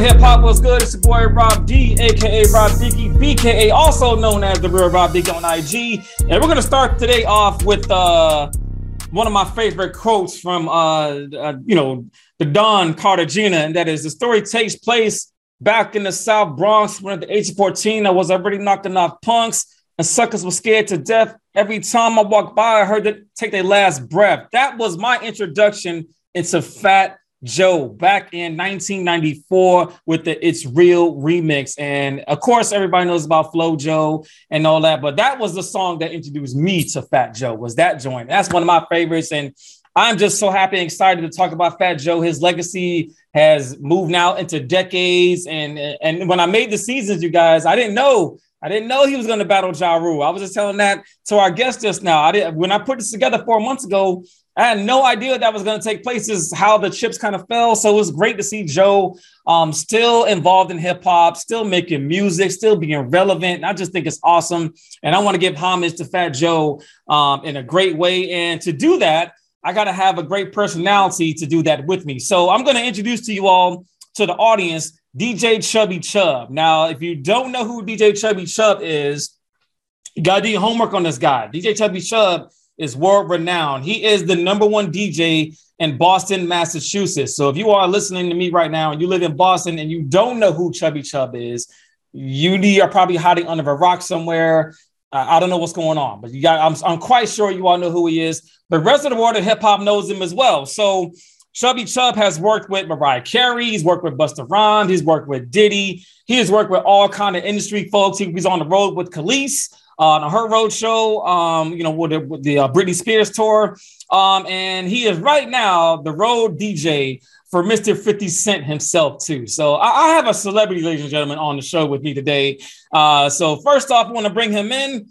good? Hip hop was good. It's your boy Rob D, aka Robb Diggie, BKA, also known as the real Robb Diggie on IG. And we're gonna start today off with uh, one of my favorite quotes from uh, uh, you know the Don Cartagena, and that is the story takes place back in the South Bronx when at the age of 14 I was already knocking off punks and suckers were scared to death. Every time I walked by, I heard them take their last breath. That was my introduction into Fat Joe back in 1994 with the It's Real remix. And of course, everybody knows about Flow Joe and all that, but that was the song that introduced me to Fat Joe, was that joint. That's one of my favorites. And I'm just so happy and excited to talk about Fat Joe. His legacy has moved now into decades. And, and when I made the seasons, you guys, I didn't know I didn't know he was going to battle Ja Rule. I was just telling that to our guest just now. I did when I put this together four months ago. I had no idea that was going to take place. Is how the chips kind of fell. So it was great to see Joe um, still involved in hip hop, still making music, still being relevant. And I just think it's awesome. And I want to give homage to Fat Joe um, in a great way. And to do that, I got to have a great personality to do that with me. So I'm going to introduce to you all to the audience DJ Chubby Chub. Now, if you don't know who DJ Chubby Chub is, you got to do your homework on this guy. DJ Chubby Chub is world renowned. He is the number one DJ in Boston, Massachusetts. So if you are listening to me right now and you live in Boston and you don't know who Chubby Chub is, you are probably hiding under a rock somewhere. Uh, I don't know what's going on, but you got. I'm, I'm quite sure you all know who he is. The rest of the world of hip hop knows him as well. So Chubby Chub has worked with Mariah Carey. He's worked with Busta Rhymes. He's worked with Diddy. He has worked with all kind of industry folks. He, was on the road with Uh, on her road show, um, you know, with the, with the uh, Britney Spears tour. Um, and he is right now the road DJ for Mr. 50 Cent himself, too. So I, I have a celebrity, ladies and gentlemen, on the show with me today. Uh, so first off, I want to bring him in.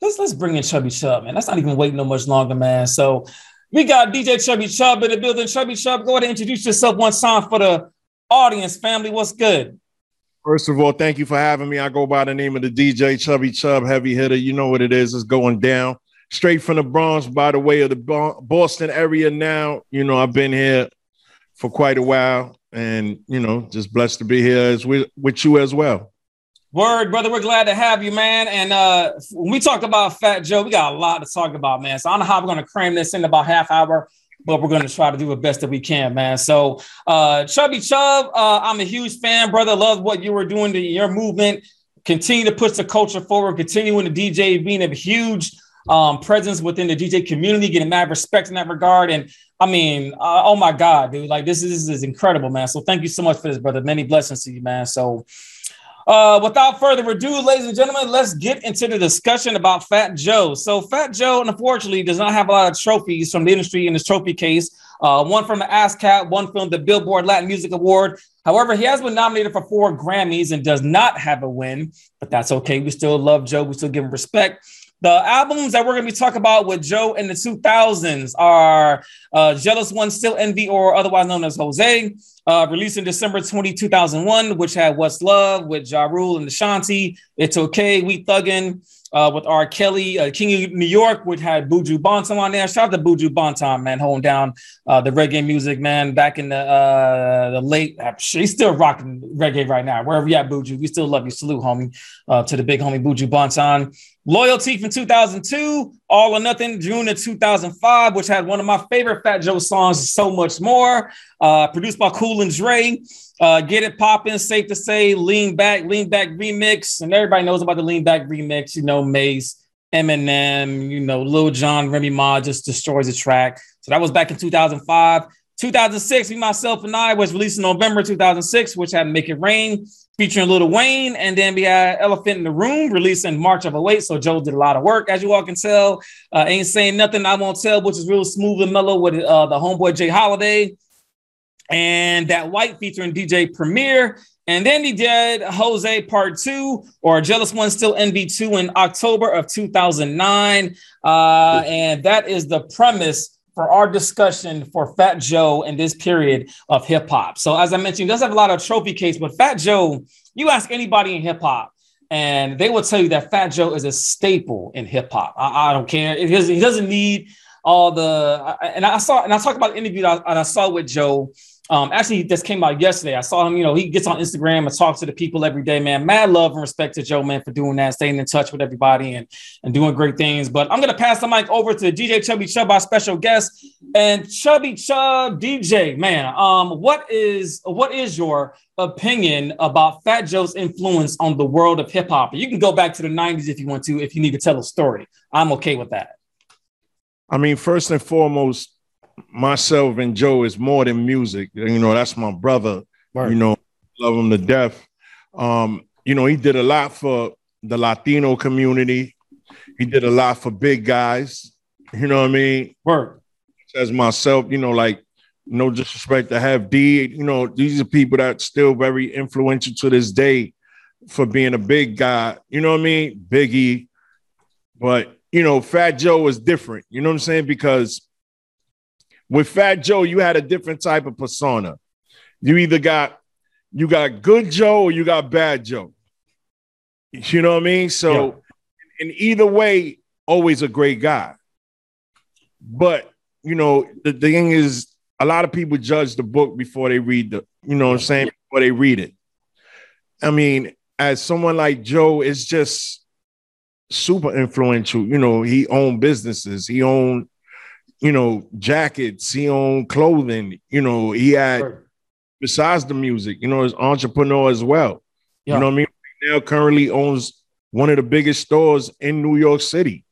Let's let's bring in Chubby Chub, man. That's not even waiting no much longer, man. So we got DJ Chubby Chub in the building. Chubby Chub, go ahead and introduce yourself one time for the audience, family. What's good? First of all, thank you for having me. I go by the name of the DJ Chubby Chub Heavy Hitter. You know what it is. It's going down straight from the Bronx by the way of the Boston area now. You know, I've been here for quite a while and, you know, just blessed to be here as with, with you as well. Word, brother, we're glad to have you, man. And uh, when we talk about Fat Joe, we got a lot to talk about, man. So I don't know how we're going to cram this in about half hour but we're going to try to do the best that we can, man. So, uh, Chubby Chub, uh, I'm a huge fan, brother. Love what you were doing to your movement. Continue to push the culture forward. Continuing to DJ, being a huge um, presence within the DJ community, getting mad respect in that regard. And I mean, uh, oh my God, dude, like this is, this is incredible, man. So thank you so much for this, brother. Many blessings to you, man. So, uh, without further ado, ladies and gentlemen, let's get into the discussion about Fat Joe. So, Fat Joe, unfortunately, does not have a lot of trophies from the industry in his trophy case. Uh, one from the ASCAP, one from the Billboard Latin Music Award. However, he has been nominated for four Grammys and does not have a win, but that's okay. We still love Joe. We still give him respect. The albums that we're going to be talking about with Joe in the 2000s are uh, Jealous One, Still Envy, or otherwise known as Jose, uh, released in December 20, 2001, which had What's Love with Ja Rule and Ashanti, It's Okay, We Thuggin', uh, with R. Kelly, uh, King of New York, which had Buju Banton on there. Shout out to Buju Banton, man, holding down uh, the reggae music, man, back in the uh, the late. He's still rocking reggae right now. Wherever you at, Buju, we still love you. Salute, homie, uh, to the big homie Buju Banton. Loyalty from 2002, All or Nothing, June of 2005, which had one of my favorite Fat Joe songs, So Much More, uh, produced by Cool and Dre. Uh, Get It Poppin', Safe to Say, Lean Back, Lean Back Remix. And everybody knows about the Lean Back Remix, you know, Mase, Eminem, you know, Lil Jon, Remy Ma just destroys the track. So that was back in 2005. 2006, Me, Myself, and I was released in November 2006, which had Make It Rain featuring Lil Wayne. And then we had Elephant in the Room released in March of 08. So Joe did a lot of work, as you all can tell. Uh, ain't saying nothing I won't tell, which is real smooth and mellow with uh, the homeboy J Holiday. And that white featuring DJ Premier. And then he did Jose Part Two or Jealous One Still Envy 2 in October of 2009. Uh, and that is the premise for our discussion for Fat Joe in this period of hip hop. So, as I mentioned, he does have a lot of trophy case, but Fat Joe, you ask anybody in hip hop, and they will tell you that Fat Joe is a staple in hip hop. I, I, don't care. It, he doesn't need all the. And I saw, and I talked about the interview that I, I saw with Joe Um, actually, this came out yesterday. I saw him. You know, he gets on Instagram and talks to the people every day. Man, mad love and respect to Joe, man, for doing that, staying in touch with everybody and and doing great things. But I'm gonna pass the mic over to DJ Chubby Chub, our special guest, and Chubby Chub DJ. Man, um, what is what is your opinion about Fat Joe's influence on the world of hip hop? You can go back to the '90s if you want to, if you need to tell a story. I'm okay with that. I mean, first and foremost, myself and Joe is more than music. You know, that's my brother. Right. You know, love him to death. Um, you know, he did a lot for the Latino community. He did a lot for big guys. You know what I mean? Word. As myself, you know, like no disrespect to Heavy D, you know, these are people that still very influential to this day for being a big guy. You know what I mean? Biggie. But, you know, Fat Joe is different. You know what I'm saying? Because with Fat Joe, you had a different type of persona. You either got you got good Joe or you got bad Joe. You know what I mean? So, yeah. in either way, always a great guy. But you know, the, the thing is, a lot of people judge the book before they read the, you know what I'm saying, before they read it. I mean, as someone like Joe is just super influential. You know, he owned businesses, he owned you know, jackets, he owned clothing, you know, he had besides the music, you know, his entrepreneur as well. Yeah. You know what I mean? now currently owns one of the biggest stores in New York City,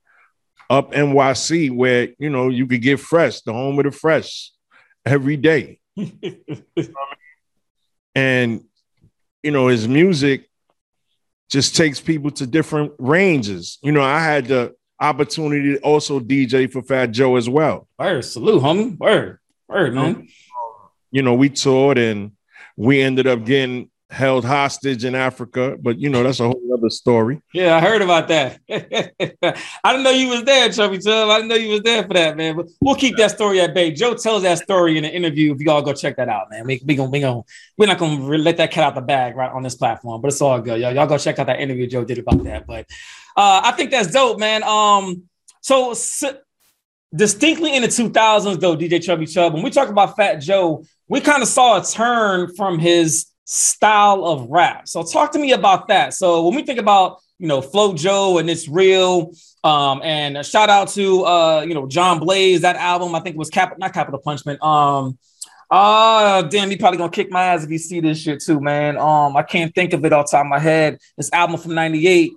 up NYC, where you know you could get fresh, the home of the fresh, every day. and you know, his music just takes people to different ranges. You know, I had to opportunity to also DJ for Fat Joe as well. Word, salute, homie. Word, word, man. You know, we toured and we ended up getting held hostage in Africa, but you know that's a whole other story. Yeah, I heard about that. I didn't know you was there, Chubby Chub. I didn't know you was there for that, man. But we'll keep that story at bay. Joe tells that story in an interview. If you all go check that out, man, we we gonna we gonna we're not gonna let that cat out the bag right on this platform, but it's all good. Y'all, y'all go check out that interview Joe did about that. But uh, I think that's dope, man. Um, so, distinctly in the 2000s, though, DJ Chubby Chub, when we talk about Fat Joe, we kind of saw a turn from his style of rap. So, talk to me about that. So, when we think about you know Flow Joe and it's real, um, and a shout out to uh, you know John Blaze, that album I think it was Cap, not Capital Punishment. Um, uh damn, he probably gonna kick my ass if you see this shit too, man. Um, I can't think of it off top of my head. This album from '98.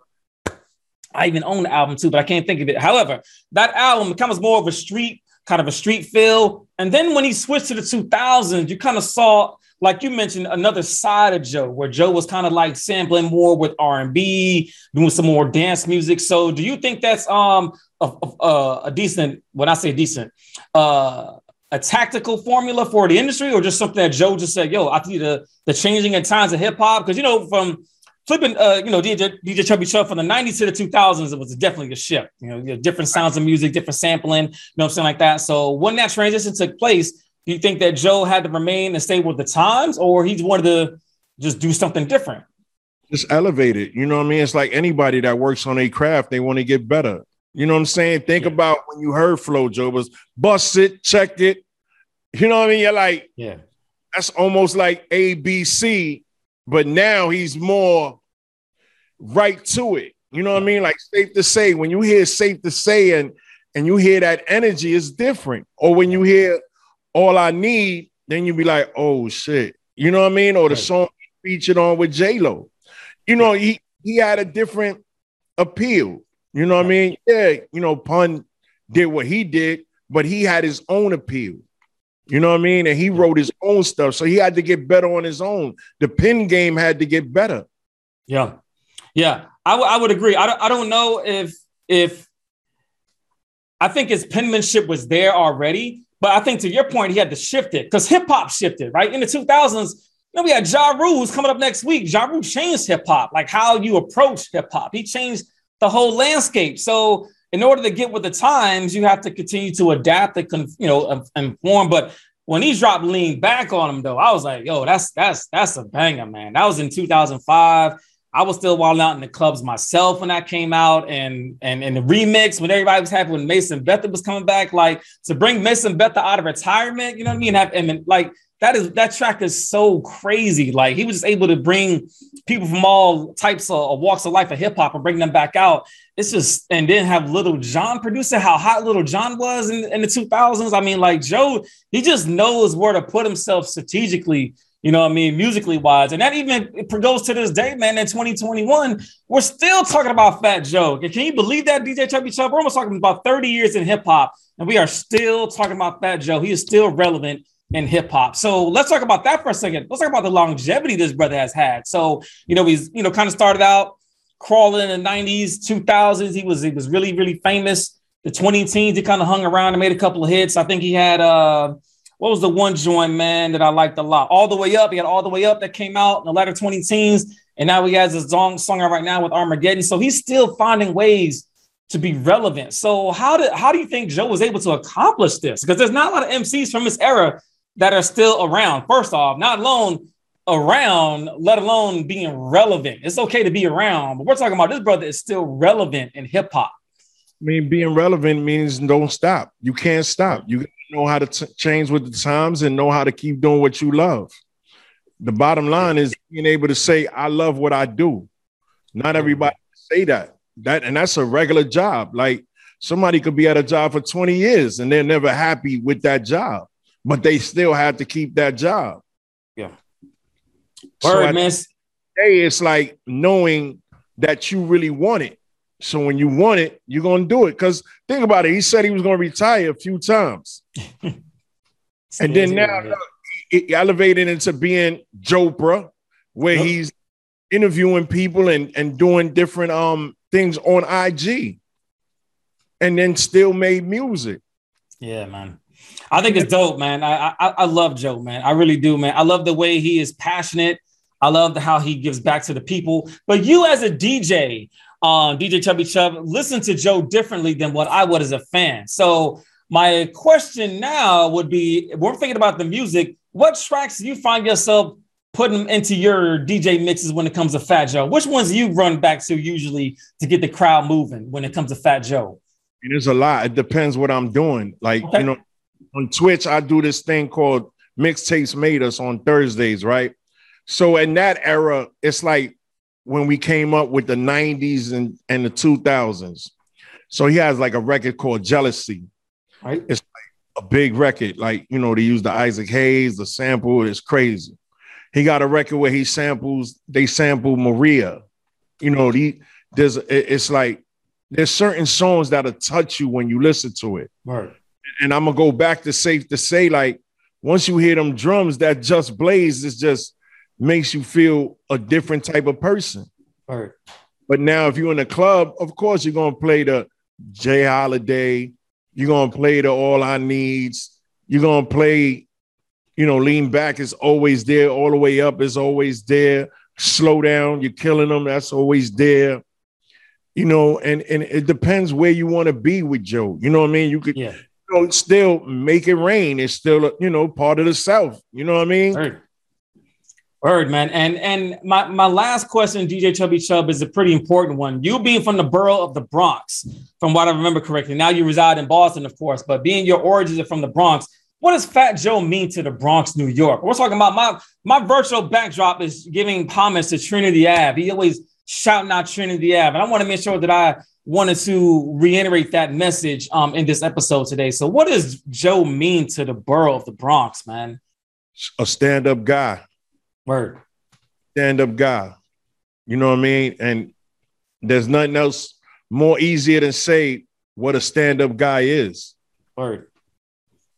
I even own the album too, but I can't think of it. However, that album of more of a street, kind of a street feel. And then when he switched to the 2000s, you kind of saw, like you mentioned, another side of Joe, where Joe was kind of like sampling more with R&B, doing some more dance music. So, do you think that's um a, a, a decent? When I say decent, uh, a tactical formula for the industry, or just something that Joe just said, "Yo, I think the the changing in times of hip hop," because you know from flipping, uh, you know, DJ, DJ Chubby Chub from the 90s to the 2000s, it was definitely a shift. You know, different sounds of music, different sampling, you know, something like that. So when that transition took place, do you think that Joe had to remain and stay with the times, or he wanted to just do something different? Just elevate it. You know what I mean? It's like anybody that works on a craft, they want to get better. You know what I'm saying? Think yeah. about when you heard Flow Joe was bust it, check it. You know what I mean? You're like, yeah, that's almost like ABC, but now he's more right to it. You know what I mean? Like safe to say, when you hear safe to say and and you hear that energy, is different. Or when you hear all I need, then you be like, oh shit. You know what I mean? Or the song featured on with J Lo. You know, he he had a different appeal. You know what I mean? Yeah, you know, pun did what he did, but he had his own appeal. You know what I mean? And he wrote his own stuff. So he had to get better on his own. The pin game had to get better. Yeah. Yeah, I, w- I would agree. I don't, I don't know if if I think his penmanship was there already, but I think to your point, he had to shift it because hip hop shifted right in the 2000s. You know, we had Ja Rule who's coming up next week. Ja Rule changed hip hop, like how you approach hip hop. He changed the whole landscape. So in order to get with the times, you have to continue to adapt and you know inform. But when he dropped lean back on him, though, I was like, yo, that's that's that's a banger, man. That was in 2005. I was still wilding out in the clubs myself when that came out, and and and the remix when everybody was happy when Mason Betha was coming back. Like to bring Mason Betha out of retirement, you know what I mean? Have and like that is that track is so crazy. Like he was just able to bring people from all types of walks of life of hip hop and bring them back out. It's just and then have Lil Jon produce it. How hot Lil Jon was in, in the 2000s. I mean, like Joe, he just knows where to put himself strategically. You know, what I mean, musically wise, and that even goes to this day, man. In 2021, we're still talking about Fat Joe. Can you believe that, DJ Chubby Chub? We're almost talking about 30 years in hip hop, and we are still talking about Fat Joe. He is still relevant in hip hop. So let's talk about that for a second. Let's talk about the longevity this brother has had. So, you know, he's, you know, kind of started out crawling in the 90s, 2000s. He was, he was really, really famous. The 20 teens, he kind of hung around and made a couple of hits. I think he had, uh, what was the one joint, man, that I liked a lot? All the Way Up. He had All the Way Up that came out in the latter 20 teens. And now he has a song, song right now with Armageddon. So he's still finding ways to be relevant. So how did how do you think Joe was able to accomplish this? Because there's not a lot of MCs from this era that are still around. First off, not alone around, let alone being relevant. It's okay to be around, but we're talking about this brother is still relevant in hip hop. I mean, being relevant means don't stop. You can't stop. You know how to t- change with the times and know how to keep doing what you love. The bottom line is being able to say, I love what I do. Not everybody say that. That and that's a regular job. Like somebody could be at a job for 20 years and they're never happy with that job but they still had to keep that job. Yeah. Word, so. Hey, it's like knowing that you really want it. So when you want it, you're gonna do it. Because think about it, he said he was gonna retire a few times, and then now it elevated into being Joprah, where yep. he's interviewing people and and doing different um things on IG, and then still made music. Yeah, man. I think it's dope, man. I, I, I love Joe, man. I really do, man. I love the way he is passionate. I love the, how he gives back to the people. But you, as a DJ, um, DJ Chubby Chub, listen to Joe differently than what I would as a fan. So my question now would be: We're thinking about the music. What tracks do you find yourself putting into your DJ mixes when it comes to Fat Joe? Which ones do you run back to usually to get the crowd moving when it comes to Fat Joe? There's a lot. It depends what I'm doing. Like okay. you know, on Twitch, I do this thing called Mixtapes Made Us on Thursdays, right? So in that era, it's like when we came up with the 90s and, and the 2000s. So he has like a record called Jealousy. Right. It's like a big record. Like, you know, they use the Isaac Hayes, the sample, it's crazy. He got a record where he samples, they sample Maria. You know, the, there's it's like there's certain songs that'll touch you when you listen to it. Right and I'm gonna go back to safe to say, like, once you hear them drums, that just blaze is just makes you feel a different type of person. Right. But now, if you're in a club, of course you're gonna play the J Holiday, you're gonna play the All I Needs, you're gonna play, you know, lean back is always there, all the way up is always there. Slow down, you're killing them, that's always there you know, and and it depends where you want to be with Joe. You know what I mean? You could yeah know, still make it rain. It's still, you know, part of the South. You know what I mean? Word, Word man. And and my, my last question, DJ Chubby Chub, is a pretty important one. You being from the borough of the Bronx, from what I remember correctly. Now you reside in Boston, of course, but being your origins are from the Bronx, what does Fat Joe mean to the Bronx, New York? We're talking about my my virtual backdrop is giving homage to Trinity Ave. He always shouting out Trinity Ave. And I want to make sure that I wanted to reiterate that message um, in this episode today. So, what does Joe mean to the borough of the Bronx, man? A stand up guy. Word. Stand up guy. You know what I mean? And there's nothing else more easier than say what a stand up guy is. Word.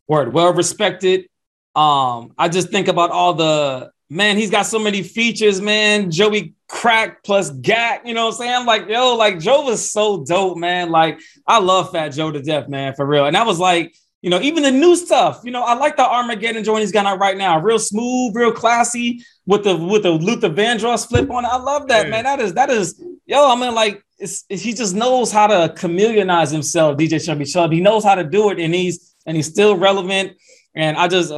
Word. Well respected. Um, I just think about all the man, he's got so many features, man. Joey Crack plus Gat, you know what I'm saying? Like, yo, like Joe was so dope, man. Like, I love Fat Joe to death, man, for real. And that was like, you know, even the new stuff, you know, I like the Armageddon joint he's got out right now. Real smooth, real classy with the with the Luther Vandross flip on it. I love that, man. That is that is yo, I mean, like it's, it's, he just knows how to chameleonize himself, DJ Chubby Chub. He knows how to do it, and he's and he's still relevant. And I just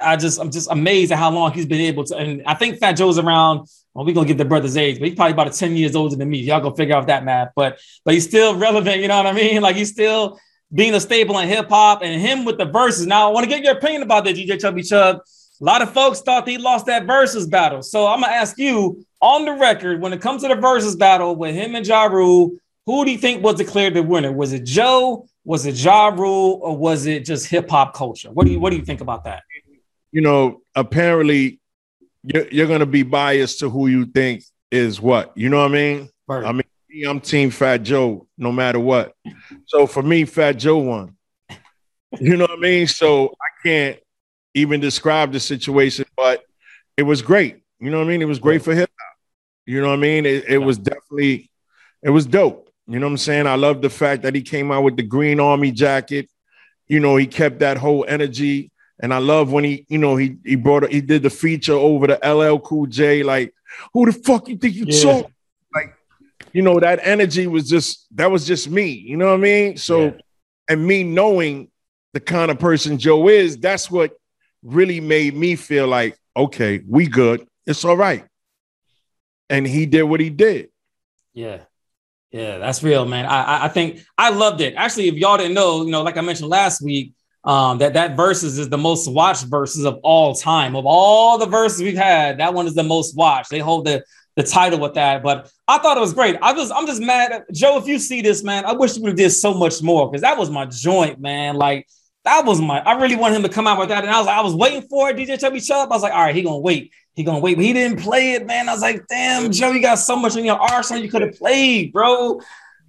I, just I'm just amazed at how long he's been able to. And I think Fat Joe's around. Well, we're gonna get the brother's age, but he's probably about 10 years older than me. Y'all gonna figure out that math. But but he's still relevant, you know what I mean? Like he's still being a staple in hip hop and him with the verses. Now I want to get your opinion about that, DJ Chubby Chub. A lot of folks thought he lost that versus battle. So I'm gonna ask you on the record when it comes to the versus battle with him and Ja Rule, who do you think was declared the winner? Was it Joe? Was it Ja Rule, or was it just hip hop culture? What do you What do you think about that? You know, apparently, you're, you're going to be biased to who you think is what. You know what I mean? Right. I mean, I'm Team Fat Joe, no matter what. So for me, Fat Joe won. You know what I mean? So I can't even describe the situation, but it was great. You know what I mean? It was great for hip hop. You know what I mean? It, it was definitely, it was dope. You know what I'm saying? I love the fact that he came out with the green army jacket. You know, he kept that whole energy. And I love when he, you know, he he brought he did the feature over the LL Cool J. Like, who the fuck you think you yeah. saw? Like, you know, that energy was just that was just me. You know what I mean? So, yeah. and me knowing the kind of person Joe is, that's what really made me feel like, okay, we good. It's all right. And he did what he did. Yeah. Yeah, that's real, man. I I think I loved it. Actually, if y'all didn't know, you know, like I mentioned last week, um, that that verses is the most watched verses of all time. Of all the verses we've had, that one is the most watched. They hold the the title with that. But I thought it was great. I was I'm just mad Joe. If you see this, man, I wish you would have did so much more because that was my joint, man. Like that was my. I really wanted him to come out with that, and I was like, I was waiting for it. DJ Chubby Chub. I was like, all right, he gonna wait. He gonna wait, but he didn't play it, man. I was like, damn, Joe, you got so much in your arsenal you could have played, bro.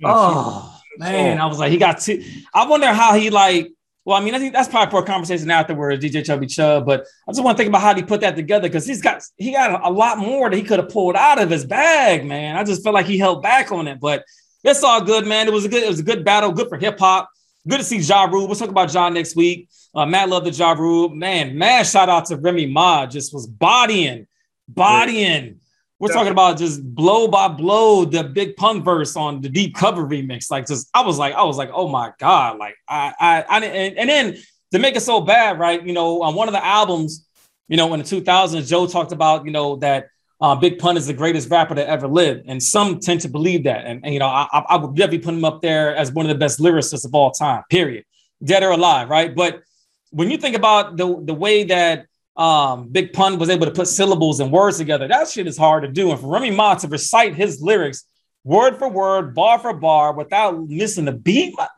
Oh man, I was like, he got two. I wonder how he like. Well, I mean, I think that's probably for a conversation afterwards, DJ Chubby Chub. But I just want to think about how he put that together because he's got he got a lot more that he could have pulled out of his bag, man. I just felt like he held back on it, but it's all good, man. It was a good, it was a good battle, good for hip hop. Good to see Ja Rule. We'll talk about Ja next week. Uh, Matt loved the Ja Rule. Man, man, shout out to Remy Ma. Just was bodying, bodying. We're talking about just blow by blow the big pun verse on the deep cover remix. Like just, I was like, I was like, oh my god, like I, I, I and, and then to make it so bad, right? You know, on one of the albums, you know, in the 2000s, Joe talked about, you know, that uh, Big Pun is the greatest rapper that ever lived, and some tend to believe that. And, and you know, I, I would definitely put him up there as one of the best lyricists of all time. Period, dead or alive, right? But when you think about the the way that um, Big Pun was able to put syllables and words together, that shit is hard to do. And for Remy Ma to recite his lyrics word for word, bar for bar, without missing a beat. like,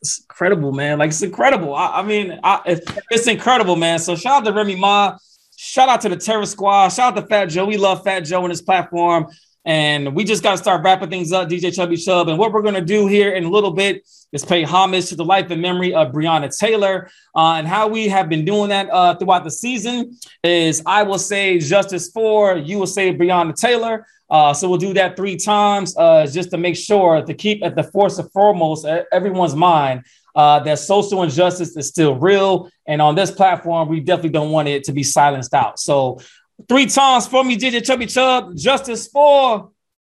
it's incredible, man. Like it's incredible. I, I mean, I, it's, incredible, man. So shout out to Remy Ma. Shout out to the Terror Squad. Shout out to Fat Joe. We love Fat Joe and his platform. And we just got to start wrapping things up, DJ Chubby Chub. And what we're going to do here in a little bit is pay homage to the life and memory of Breonna Taylor. Uh, and how we have been doing that uh, throughout the season is I will say justice for, you will say Breonna Taylor. Uh, so we'll do that three times uh, just to make sure to keep at the force of foremost everyone's mind uh, that social injustice is still real. And on this platform, we definitely don't want it to be silenced out. So three times for me, DJ Chubby Chub, justice for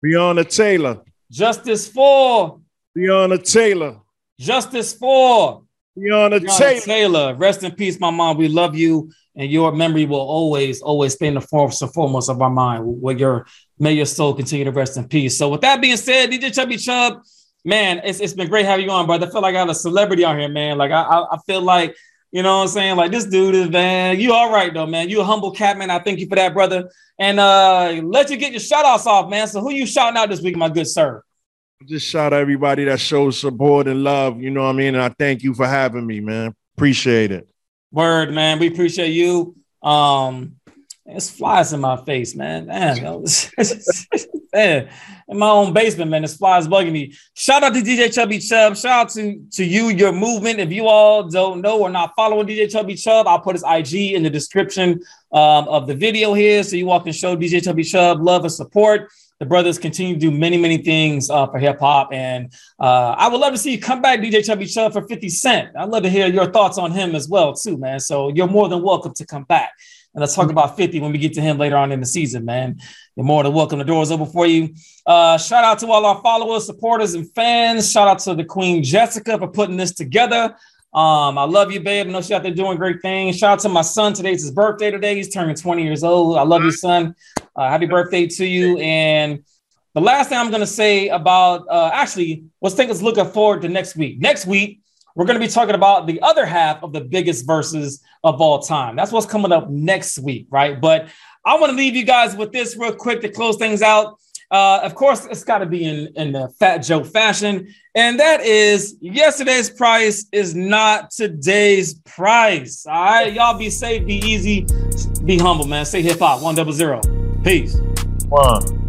Breonna Taylor. Justice for Breonna Taylor. Justice for Breonna, Breonna Taylor. Taylor. Rest in peace, my mom. We love you, and your memory will always, always stay in the foremost and foremost of our mind. Where your may your soul continue to rest in peace. So, with that being said, DJ Chubby Chub, man, it's, it's been great having you on, brother. I feel like I got a celebrity on here, man. Like I, I, I feel like, you know what I'm saying? Like this dude is man, you all right though, man. You a humble cat, man. I thank you for that, brother. And uh let you get your shout outs off, man. So who you shouting out this week, my good sir? Just shout out everybody that shows support and love. You know what I mean? And I thank you for having me, man. Appreciate it. Word, man. We appreciate you. Um, it's flies in my face, man. Man, man, in my own basement, man. It's flies bugging me. Shout out to DJ Chubby Chub. Shout out to, to you, your movement. If you all don't know or not following DJ Chubby Chub, I'll put his IG in the description um, of the video here. So you all can show DJ Chubby Chub love and support. The brothers continue to do many, many things uh, for hip hop. And uh, I would love to see you come back, DJ Chubby Chub, for 50 Cent. I'd love to hear your thoughts on him as well, too, man. So you're more than welcome to come back. And let's talk about 50 when we get to him later on in the season, man. You're more than welcome. The door's open for you. Uh, shout out to all our followers, supporters, and fans. Shout out to the Queen Jessica for putting this together. Um, I love you, babe. I know she's out there doing great things. Shout out to my son. Today's his birthday today. He's turning 20 years old. I love you, son. Uh, happy birthday to you. And the last thing I'm going to say about uh, actually, let's take us looking forward to next week. Next week, we're going to be talking about the other half of the biggest verses of all time. That's what's coming up next week, right? But I want to leave you guys with this real quick to close things out. Uh, of course, it's got to be in, in the Fat Joe fashion. And that is yesterday's price is not today's price. All right. Y'all be safe, be easy, be humble, man. Say hip hop, one double zero. Peace. One.